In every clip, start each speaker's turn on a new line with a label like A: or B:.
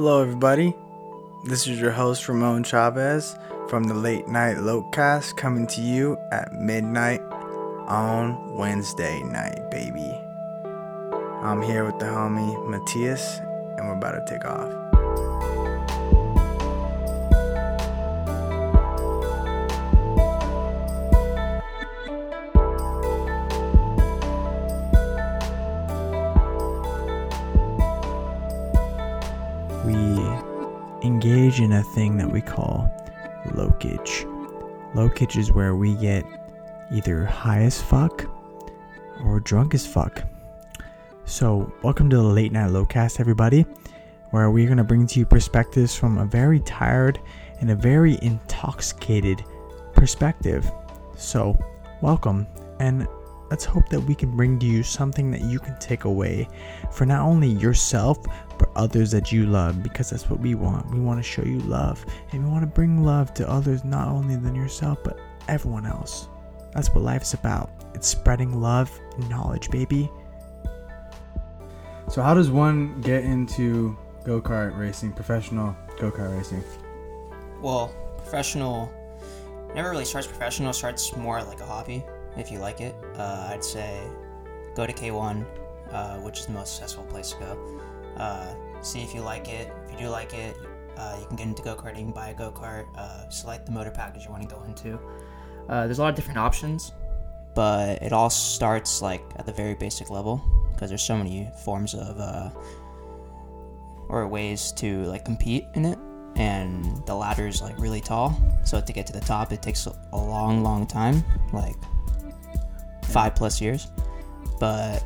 A: Hello, everybody. This is your host, Ramon Chavez from the Late Night Locast, coming to you at midnight on Wednesday night, baby. I'm here with the homie Matthias, and we're about to take off. In a thing that we call lokage. Lokage is where we get either high as fuck or drunk as fuck. So, welcome to the Late Night Lowcast, everybody, where we're going to bring to you perspectives from a very tired and a very intoxicated perspective. So, welcome, and let's hope that we can bring to you something that you can take away for not only yourself but others that you love because that's what we want. We want to show you love and we want to bring love to others not only than yourself but everyone else. That's what life's about. It's spreading love and knowledge, baby. So how does one get into go-kart racing, professional go-kart racing?
B: Well, professional never really starts professional, starts more like a hobby if you like it. Uh, I'd say go to K1, uh, which is the most successful place to go. Uh, see if you like it. If you do like it, uh, you can get into go karting, buy a go kart, uh, select the motor package you want to go into. Uh, there's a lot of different options, but it all starts like at the very basic level because there's so many forms of or ways to like compete in it, and the ladder is like really tall. So to get to the top, it takes a long, long time, like five plus years. But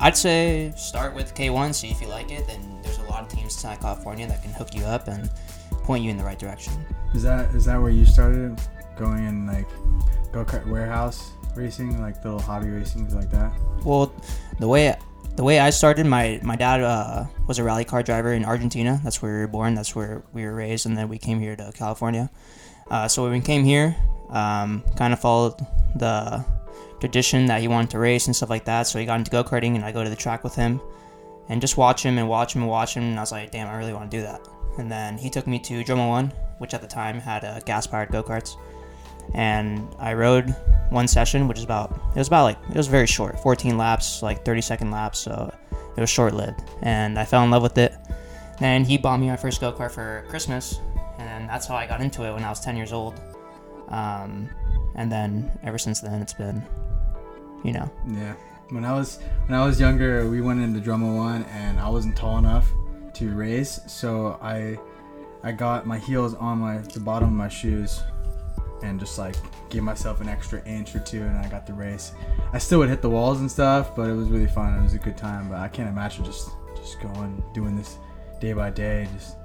B: I'd say start with K1, see if you like it. Then there's a lot of teams in California that can hook you up and point you in the right direction.
A: Is that is that where you started going in like go-kart warehouse racing, like little hobby racing like that?
B: Well, the way the way I started, my my dad uh, was a rally car driver in Argentina. That's where we were born. That's where we were raised, and then we came here to California. Uh, so when we came here, um, kind of followed the tradition that he wanted to race and stuff like that. So he got into go karting, and I go to the track with him, and just watch him and watch him and watch him. And I was like, damn, I really want to do that. And then he took me to Droma One, which at the time had uh, gas powered go karts, and I rode one session, which is about it was about like it was very short, 14 laps, like 30 second laps, so it was short lived, and I fell in love with it. And he bought me my first go kart for Christmas, and that's how I got into it when I was 10 years old. Um, and then ever since then, it's been, you know,
A: Yeah. When I was when I was younger, we went into drama one, and I wasn't tall enough to race, so I I got my heels on my the bottom of my shoes, and just like gave myself an extra inch or two, and I got the race. I still would hit the walls and stuff, but it was really fun. It was a good time. But I can't imagine just just going doing this day by day. Just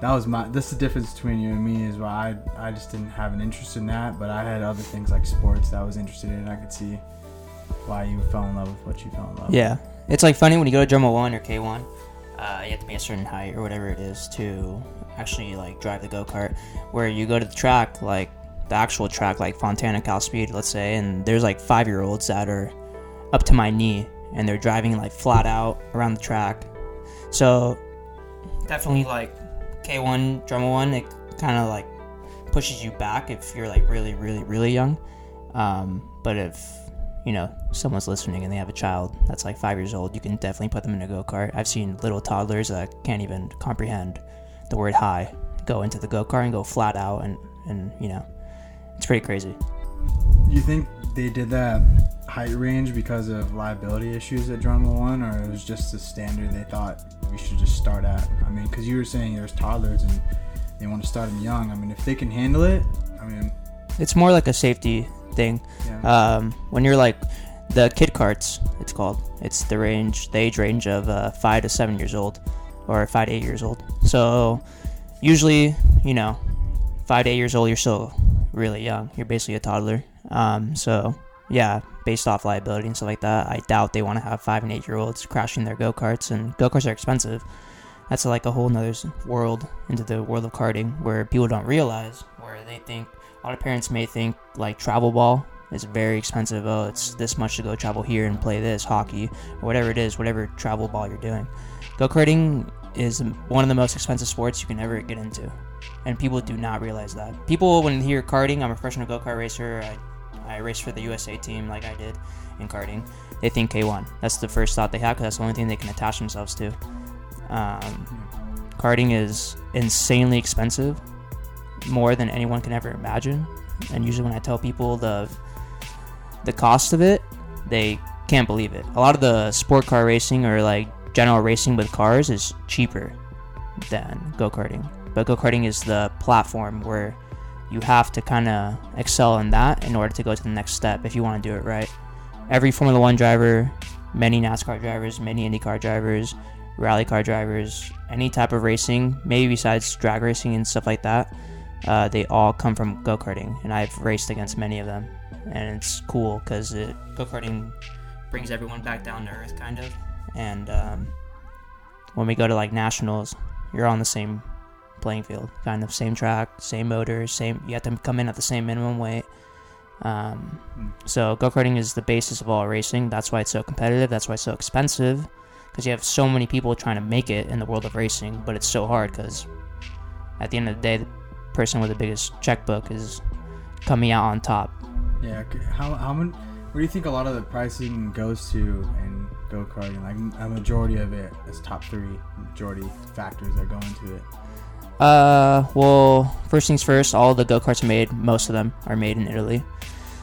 A: that was my. That's the difference between you and me is why I I just didn't have an interest in that, but I had other things like sports that I was interested in. I could see why you fell in love with what you fell in love.
B: Yeah, it's like funny when you go to Drama One or K One, uh, you have to be a certain height or whatever it is to actually like drive the go kart. Where you go to the track, like the actual track, like Fontana Cal Speed, let's say, and there's like five year olds that are up to my knee and they're driving like flat out around the track. So definitely like K One, Drama One, it kind of like pushes you back if you're like really, really, really young. Um, but if you know someone's listening and they have a child that's like five years old, you can definitely put them in a go kart. I've seen little toddlers that can't even comprehend the word high go into the go kart and go flat out, and and you know it's pretty crazy.
A: You think they did that height range because of liability issues at Drama One, or it was just the standard they thought we should just start at? I mean, because you were saying there's toddlers and they want to start them young. I mean, if they can handle it, I mean,
B: It's more like a safety thing.
A: yeah.
B: Um, when you're like the kid carts, it's called. It's the range, the age range of uh, five to seven years old, or five to eight years old. So usually, you know, five to eight years old, you're still really young. You're basically a toddler. Um, so yeah, based off liability and stuff like that, I doubt they want to have five and eight year olds crashing their go karts, and go karts are expensive. That's like a whole nother world into the world of karting where people don't realize, where they think a lot of parents may think like travel ball is very expensive. Oh, it's this much to go travel here and play this hockey or whatever it is, whatever travel ball you're doing. Go karting is one of the most expensive sports you can ever get into, and people do not realize that. People, when they hear karting, I'm a professional go kart racer. I, I race for the USA team like I did in karting. They think K1. That's the first thought they have because that's the only thing they can attach themselves to. Um, karting is insanely expensive, more than anyone can ever imagine. And usually, when I tell people the the cost of it, they can't believe it. A lot of the sport car racing or like general racing with cars is cheaper than go karting. But go karting is the platform where you have to kind of excel in that in order to go to the next step if you want to do it right. Every Formula One driver, many NASCAR drivers, many IndyCar drivers, rally car drivers, any type of racing, maybe besides drag racing and stuff like that, uh, they all come from go karting, and I've raced against many of them, and it's cool because go karting brings everyone back down to earth, kind of. And um, when we go to like nationals, you're on the same playing field, kind of same track, same motors, same. You have to come in at the same minimum weight. Um, so go karting is the basis of all racing. That's why it's so competitive. That's why it's so expensive because you have so many people trying to make it in the world of racing. But it's so hard because at the end of the day, the person with the biggest checkbook is coming out on top.
A: Yeah. How how many? What do you think a lot of the pricing goes to in go karting? Like a majority of it is top three majority factors that go into it.
B: Uh, well, first things first, all the go karts are made, most of them are made in Italy.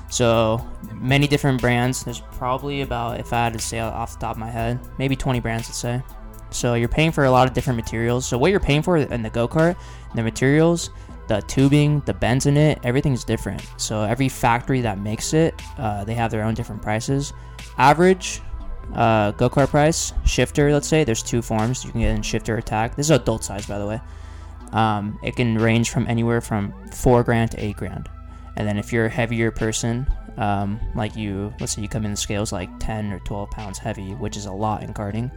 B: So many different brands. There's probably about, if I had to say off the top of my head, maybe 20 brands, let's say. So you're paying for a lot of different materials. So what you're paying for in the go kart, the materials, the tubing, the bends in it, everything's different. So every factory that makes it, uh, they have their own different prices. Average uh, go kart price, shifter, let's say, there's two forms. You can get in shifter attack. This is adult size, by the way. Um, it can range from anywhere from four grand to eight grand. And then if you're a heavier person, um, like you, let's say you come in the scales like 10 or 12 pounds heavy, which is a lot in karting,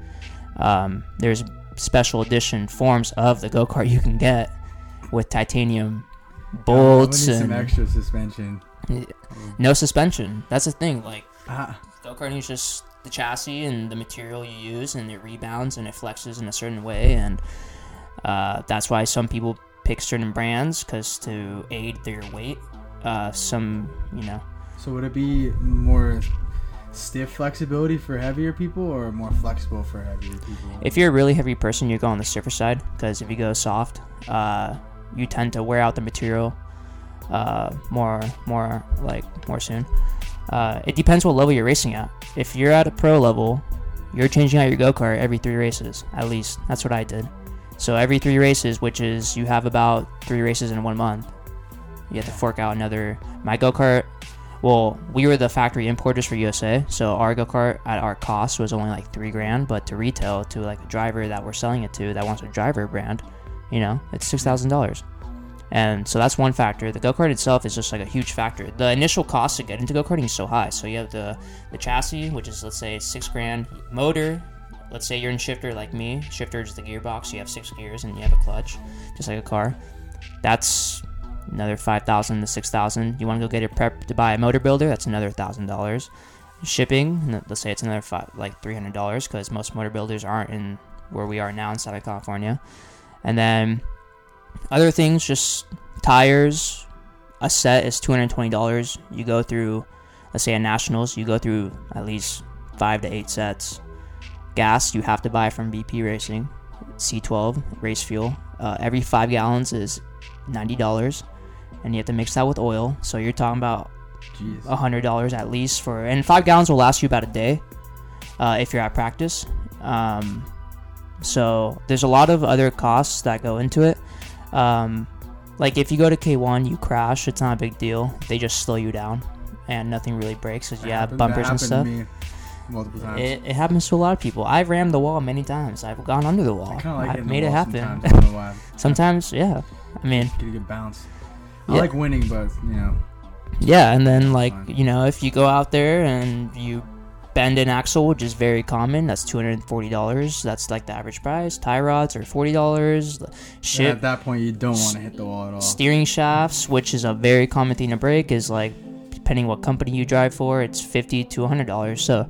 B: um, there's special edition forms of the go kart you can get with titanium bolts
A: Uh, need some
B: and
A: extra suspension.
B: no suspension. That's the thing. Like
A: Ah,
B: go karting is just the chassis and the material you use, and it rebounds and it flexes in a certain way, and uh, that's why some people pick certain brands because to aid their weight. Uh, some, you know,
A: so would it be more stiff flexibility for heavier people or more flexible for heavier people?
B: if you're a really heavy person, you go on the stiffer side because if you go soft, uh, you tend to wear out the material uh, more, more like more soon. Uh, it depends what level you're racing at. If you're at a pro level, you're changing out your go kart every three races, at least. That's what I did. So every three races, which is you have about three races in one month, you have to fork out another. My go kart. Well, we were the factory importers for USA, so our go kart at our cost was only like three grand, but to retail to like a driver that we're selling it to that wants a driver brand, you know, it's six thousand dollars. And so that's one factor. The go kart itself is just like a huge factor. The initial cost to get into go karting is so high. So you have the the chassis, which is let's say six grand, motor. Let's say you're in shifter like me. Shifter is the gearbox. You have six gears and you have a clutch, just like a car. That's another five thousand to six thousand. You want to go get it prep to buy a motor builder? That's another thousand dollars. Shipping, let's say it's another five, like three hundred dollars because most motor builders aren't in where we are now in Southern California. And then other things, just tires. A set is two hundred twenty dollars. You go through, let's say, a nationals. You go through at least five to eight sets. Gas you have to buy from VP Racing, C12 race fuel. Uh, every five gallons is ninety dollars, and you have to mix that with oil. So you're talking about a hundred dollars at least for, and five gallons will last you about a day uh, if you're at practice. Um, so there's a lot of other costs that go into it. Um, like if you go to K1, you crash, it's not a big deal. They just slow you down, and nothing really breaks because
A: That
B: you have bumpers and stuff.
A: multiple times.
B: It, it happens to a lot of people. I've rammed the wall many times. I've gone under the wall.
A: I like
B: I've made it happen.
A: Sometimes, I don't know why.
B: Sometimes, yeah. I mean,
A: Get a good bounce. I
B: Yeah.
A: like winning, but you know,
B: Yeah, and then like you know, if you go out there and you bend an axle, which is very common, that's two hundred and forty dollars. That's like the average price. Tie rods are forty dollars.
A: and
B: Ship
A: at that point you don't want to hit the wall at all.
B: steering shafts, which is a very common thing to break, is like depending what company you drive for, it's fifty to hundred dollars. So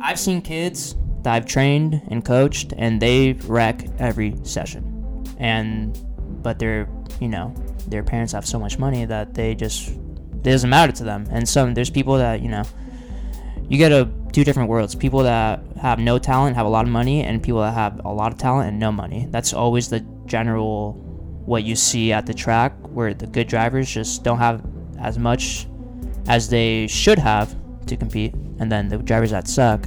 B: I've seen kids that I've trained and coached, and they wreck every session. And but they're you know their parents have so much money that they just it doesn't matter to them. And some there's people that you know you get a two different worlds. People that have no talent have a lot of money, and people that have a lot of talent and no money. That's always the general what you see at the track, where the good drivers just don't have as much as they should have to compete, and then the drivers that suck,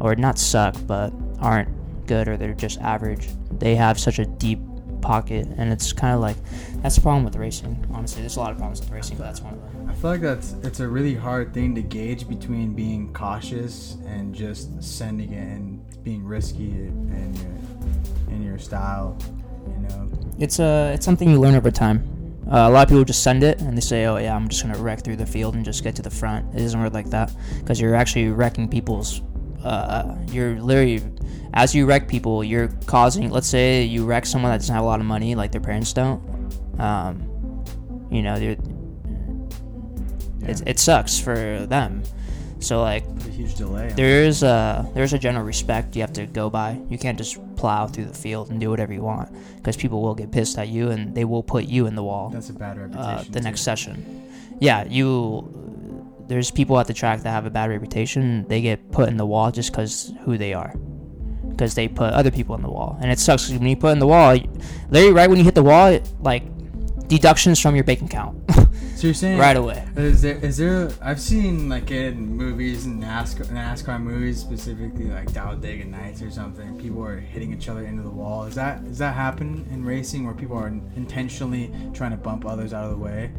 B: or not suck, but aren't good, or they're just average, they have such a deep pocket, and it's kind of like that's the problem with racing. Honestly, there's a lot of problems with racing, but that's one of them.
A: I feel like that's it's a really hard thing to gauge between being cautious and just sending it and being risky in your in your style. You know,
B: It's a it's something you learn over time. Uh, a lot of people just send it and they say, "Oh yeah, I'm just gonna wreck through the field and just get to the front." It doesn't work like that because you're actually wrecking people's. Uh, you're literally, as you wreck people, you're causing. Let's say you wreck someone that doesn't have a lot of money, like their parents don't. Um, you know, they're, it, it sucks for them. So like,
A: a huge delay.
B: there's a there's a general respect you have to go by. You can't just plow through the field and do whatever you want because people will get pissed at you and they will put you in the wall
A: that's a bad reputation.
B: uh, the
A: too.
B: next session. Yeah, you. There's people at the track that have a bad reputation. They get put in the wall just because who they are, because they put other people in the wall, and it sucks 'cause when you put in the wall, literally right when you hit the wall, like deductions from your bank account
A: So you're saying
B: right away.
A: Is there is there? I've seen like in movies and NASCAR, NASCAR movies specifically, like Talladega Nights or something. People are hitting each other into the wall. Is that does that happen in racing where people are intentionally trying to bump others out of the way,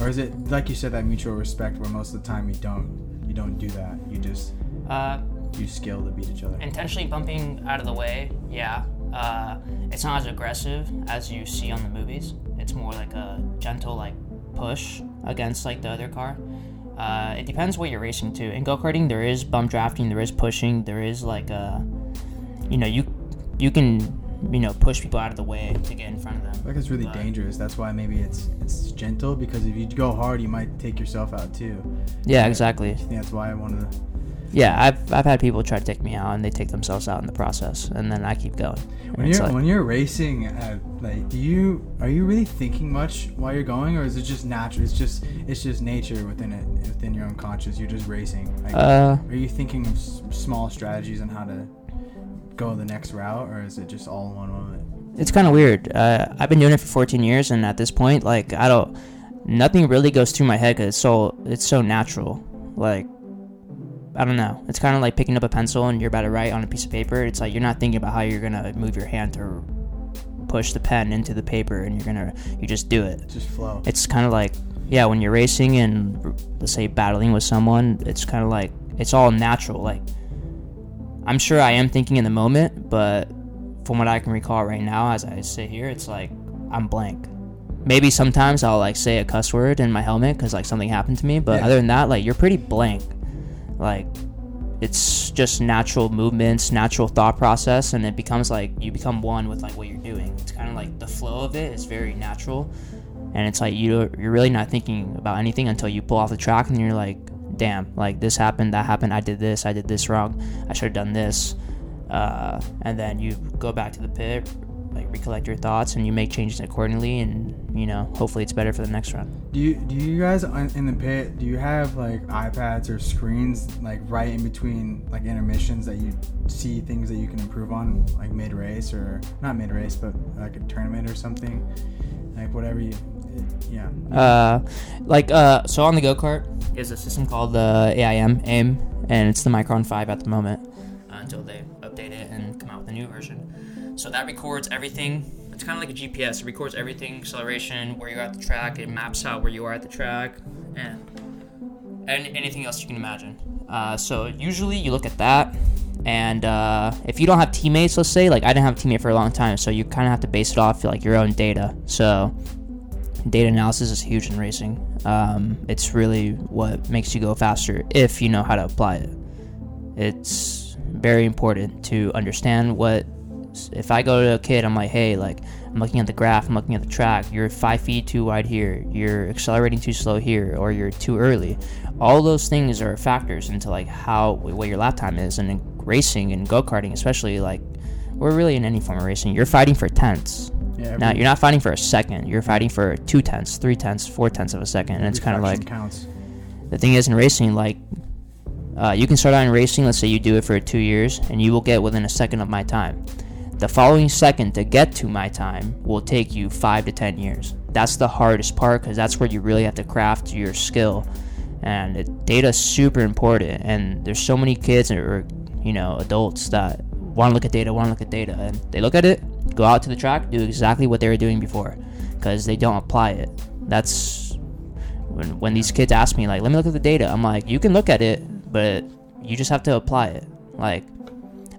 A: or is it like you said that mutual respect where most of the time you don't you don't do that. You just
B: Uh,
A: use skill to beat each other.
B: intentionally bumping out of the way, yeah. Uh, it's not as aggressive as you see on the movies. It's more like a gentle like push against like the other car. Uh, it depends what you're racing to. In go karting, there is bump drafting, there is pushing, there is like a, you know, you you can you know push people out of the way to get in front of them.
A: I like it's really
B: But-
A: dangerous. That's why maybe it's it's gentle because if you go hard, you might take yourself out too.
B: Yeah, exactly.
A: I think that's why I wanted to.
B: Yeah, I've I've had people try to take me out and they take themselves out in the process, and then I keep going.
A: When you're
B: like-
A: when you're racing, uh, like, do you are you really thinking much while you're going, or is it just natural? It's just it's just nature within it, within your unconscious. You're just racing. Like,
B: uh,
A: are you thinking of s- small strategies on how to go the next route, or is it just all in one moment?
B: it's kind of weird. Uh, I've been doing it for 14 years, and at this point, like I don't, nothing really goes through my head because it's so it's so natural. Like I don't know. It's kind of like picking up a pencil and you're about to write on a piece of paper. It's like you're not thinking about how you're gonna move your hand to push the pen into the paper, and you're gonna you just do it.
A: Just flow.
B: It's kind of like yeah, when you're racing and let's say battling with someone, it's kind of like it's all natural. Like I'm sure I am thinking in the moment, but from what I can recall right now, as I sit here, it's like I'm blank. Maybe sometimes I'll like say a cuss word in my helmet because like something happened to me, but
A: Yeah.
B: other than that, like you're pretty blank. Like it's just natural movements, natural thought process, and it becomes like you become one with like what you're doing. It's kind of like the flow of it is very natural, and it's like you you're really not thinking about anything until you pull off the track and you're like, damn, like this happened, that happened, I did this, I did this wrong, I should have done this, uh, and then you go back to the pit, like recollect your thoughts, and you make changes accordingly, and you know hopefully it's better for the next run.
A: Do you do you guys in the pit? Do you have like iPads or screens like right in between like intermissions that you see things that you can improve on, like mid race or not mid race, but like a tournament or something, like whatever you, yeah.
B: Uh, like uh, so on the go kart is a system called the AIM AIM, and it's the MyChron Five at the moment uh, until they update it and come out with a new version. So that records everything. It's kind of like a GPS. It records everything, acceleration, where you're at the track. It maps out where you are at the track, and and anything else you can imagine. Uh, so usually you look at that, and uh, if you don't have teammates, let's say, like I didn't have a teammate for a long time, so you kind of have to base it off like your own data. So data analysis is huge in racing. Um, it's really what makes you go faster if you know how to apply it. It's very important to understand what. If I go to a kid, I'm like, hey, like, I'm looking at the graph, I'm looking at the track. You're five feet too wide here. You're accelerating too slow here, or you're too early. All those things are factors into like how what your lap time is, and racing and go karting, especially like, we're really in any form of racing, you're fighting for tenths.
A: Yeah,
B: Now you're not fighting for a second. You're fighting for two tenths, three tenths, four tenths of a second, and it's kind of like
A: counts.
B: the thing is in racing, like uh, you can start out in racing. Let's say you do it for two years, and you will get within a second of my time. The following second to get to my time will take you five to ten years. That's the hardest part because that's where you really have to craft your skill. And it, data is super important. And there's so many kids or you know adults that want to look at data, want to look at data, and they look at it, go out to the track, do exactly what they were doing before, because they don't apply it. That's when when these kids ask me like, "Let me look at the data," I'm like, "You can look at it, but you just have to apply it." Like,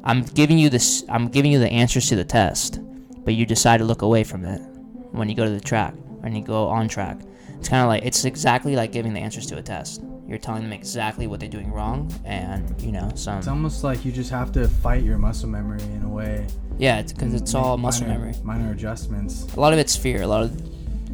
B: I'm giving you this, I'm giving you the answers to the test, but you decide to look away from it when you go to the track when you go on track. It's kind of like it's exactly like giving the answers to a test. You're telling them exactly what they're doing wrong, and you know some.
A: It's almost like you just have to fight your muscle memory in a way.
B: yeah, it's because it's all muscle
A: minor,
B: memory.
A: Minor adjustments.
B: A lot of it's fear. A lot of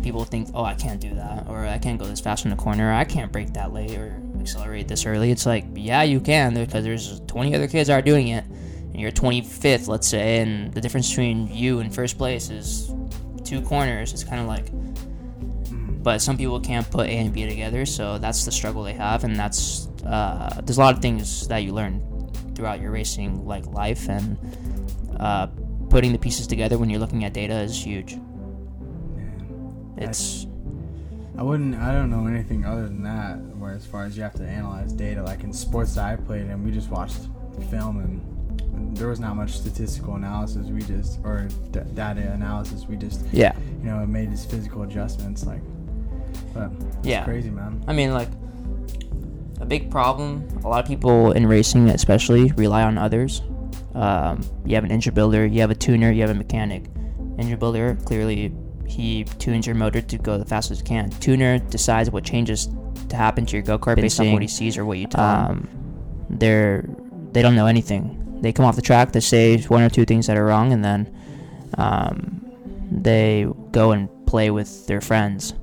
B: people think, oh, I can't do that, or I can't go this fast in the corner, or I can't brake that late, or accelerate this early. It's like, yeah, you can, because there's 20 other kids that are doing it, and you're 25th, let's say, and the difference between you and first place is two corners. It's kind of like, but some people can't put A and B together, so that's the struggle they have, and that's uh, there's a lot of things that you learn throughout your racing like life, and uh, putting the pieces together when you're looking at data is huge. It's
A: I wouldn't. I don't know anything other than that. Where as far as you have to analyze data, like in sports that I played in, we just watched the film and there was not much statistical analysis. We just or d- data analysis. We just
B: yeah,
A: you know made these physical adjustments. Like, but it's
B: Yeah.
A: crazy, man.
B: I mean like a big problem. A lot of people in racing, especially, rely on others. Um, you have an engine builder, you have a tuner, you have a mechanic. Engine builder clearly he tunes your motor to go the fastest it can. Tuner decides what changes to happen to your go kart based on what he sees or what you tell him. Um, they're they don't know anything. They come off the track, they say one or two things that are wrong, and then um, they go and play with their friends.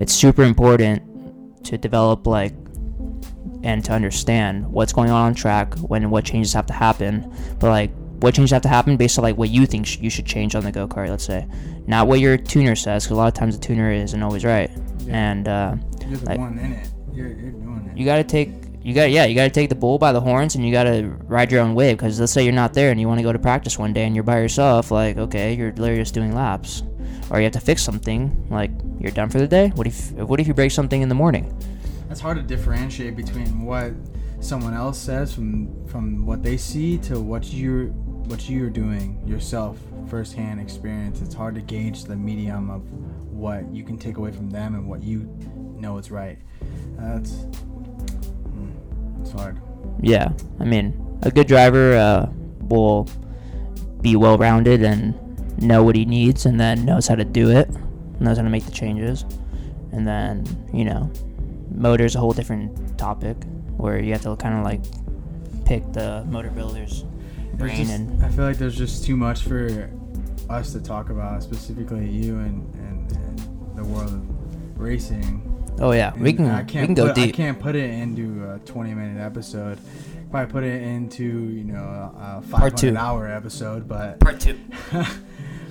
B: It's super important to develop like and to understand what's going on on track when what changes have to happen but like what changes have to happen based on like what you think sh- you should change on the go-kart let's say not what your tuner says because a lot of times the tuner isn't always right
A: Yeah.
B: and uh,
A: You're the
B: like-
A: one in it. You're, you're doing it.
B: you got to take you got yeah you got to take the bull by the horns and you got to ride your own wave because let's say you're not there and you want to go to practice one day and you're by yourself like okay you're literally just doing laps or you have to fix something like you're done for the day what if what if you break something in the morning
A: It's hard to differentiate between what someone else says from from what they see to what you're what you're doing yourself firsthand experience. It's hard to gauge the medium of what you can take away from them and what you know is right. That's mm, it's hard.
B: Yeah, I mean, a good driver uh, will be well rounded and know what he needs and then knows how to do it, knows how to make the changes. And then, you know, motor's a whole different topic where you have to kind of like pick the motor builder's brain
A: just-
B: and.
A: I feel like there's just too much for us to talk about, specifically you and, and, and the world of racing.
B: Oh, yeah, we can.
A: I can't
B: can go
A: put, I can't put it into a 20 minute episode. Probably put it into you know a
B: Part two.
A: 500 hour episode, but
B: Part two.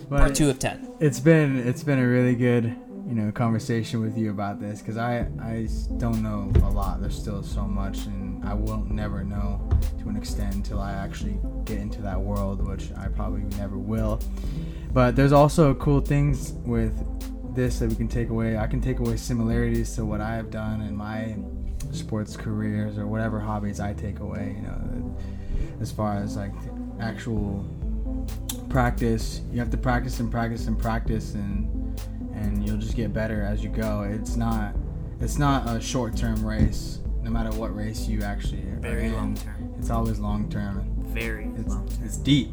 A: but
B: Part two of 10.
A: it's been it's been a really good you know conversation with you about this because I I don't know a lot. There's still so much, and I won't never know to an extent until I actually get into that world, which I probably never will. But there's also cool things with this that we can take away. I can take away similarities to what I have done in my sports careers or whatever hobbies I take away. You know, as far as like actual practice, you have to practice and practice and practice, and and you'll just get better as you go. It's not it's not a short term race. No matter what race you actually are
B: Very
A: in,
B: long term.
A: It's always long term.
B: Very
A: It's
B: long term.
A: it's deep.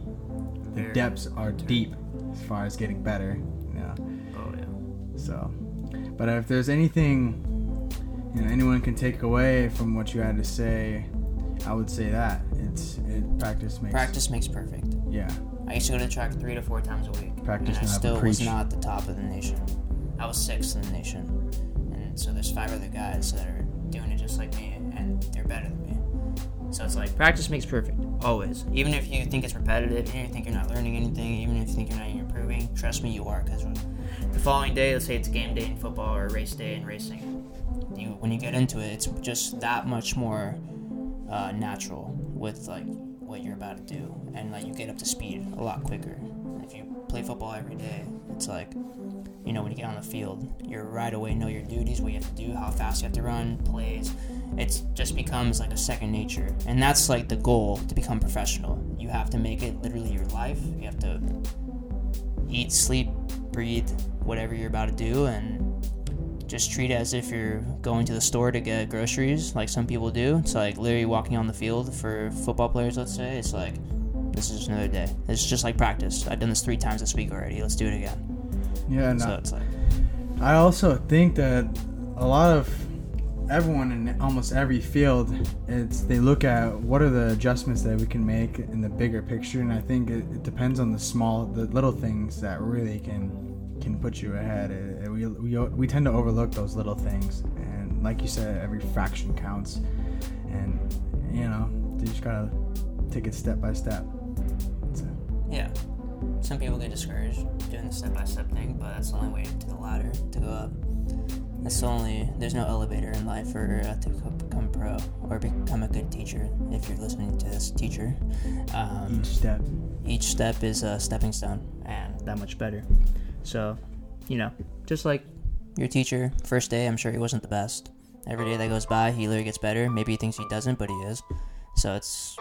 A: The
B: Very
A: depths are deep as far as getting better. You know.
B: Oh, yeah.
A: So, but if there's anything, you know, anyone can take away from what you had to say, I would say that it's it practice makes
B: Practice makes perfect.
A: Yeah,
B: I used to go to track three to four times a week.
A: Practice
B: and I still was not the top of the nation. I was sixth in the nation. And so there's five other guys that are doing it just like me, and they're better than me. So it's like practice makes perfect, always. Even if you think it's repetitive, even if you think you're not learning anything, even if you think you're not improving, trust me, you are. Because the following day, let's say it's game day in football or race day in racing, you when you get into it, it's just that much more uh, natural with like what you're about to do, and like you get up to speed a lot quicker. If you play football every day, it's like you know when you get on the field, you're right away know your duties, what you have to do, how fast you have to run, plays. It just becomes like a second nature, and that's like the goal to become professional. You have to make it literally your life. You have to eat, sleep, breathe, whatever you're about to do, and just treat it as if you're going to the store to get groceries, like some people do. It's like literally walking on the field for football players, let's say. It's like, this is another day. It's just like practice. I've done this three times this week already. Let's do it again.
A: Yeah, no.
B: So it's like,
A: I also think that a lot of everyone in almost every field, it's they look at what are the adjustments that we can make in the bigger picture, and I think it, it depends on the small, the little things that really can can put you ahead. It, we, we we tend to overlook those little things, and like you said, every fraction counts, and you know you just gotta take it step by step. So,
B: yeah. Some people get discouraged doing the step by step thing, but that's the only way to the ladder to go up. That's the only. There's no elevator in life for uh, to become pro or become a good teacher. If you're listening to this teacher, um,
A: each step.
B: each step is a stepping stone and that much better. So, you know, just like your teacher, first day, I'm sure he wasn't the best. Every day that goes by, he literally gets better. Maybe he thinks he doesn't, but he is. So it's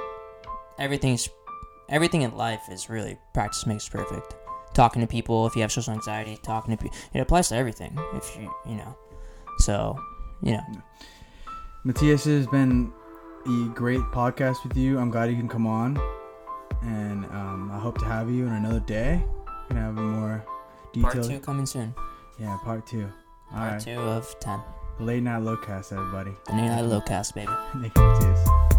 B: everything's everything in life is really practice makes perfect. Talking to people, if you have social anxiety, talking to people, it applies to everything. If you, you know, so you know,
A: Matthias has been a great podcast with you. I'm glad you can come on, and um, I hope to have you on another day. Gonna have a more
B: part two coming soon.
A: Yeah, part two. All
B: Part
A: right,
B: two of ten.
A: late night low cast, everybody.
B: The new night low cast, baby.
A: Thank you.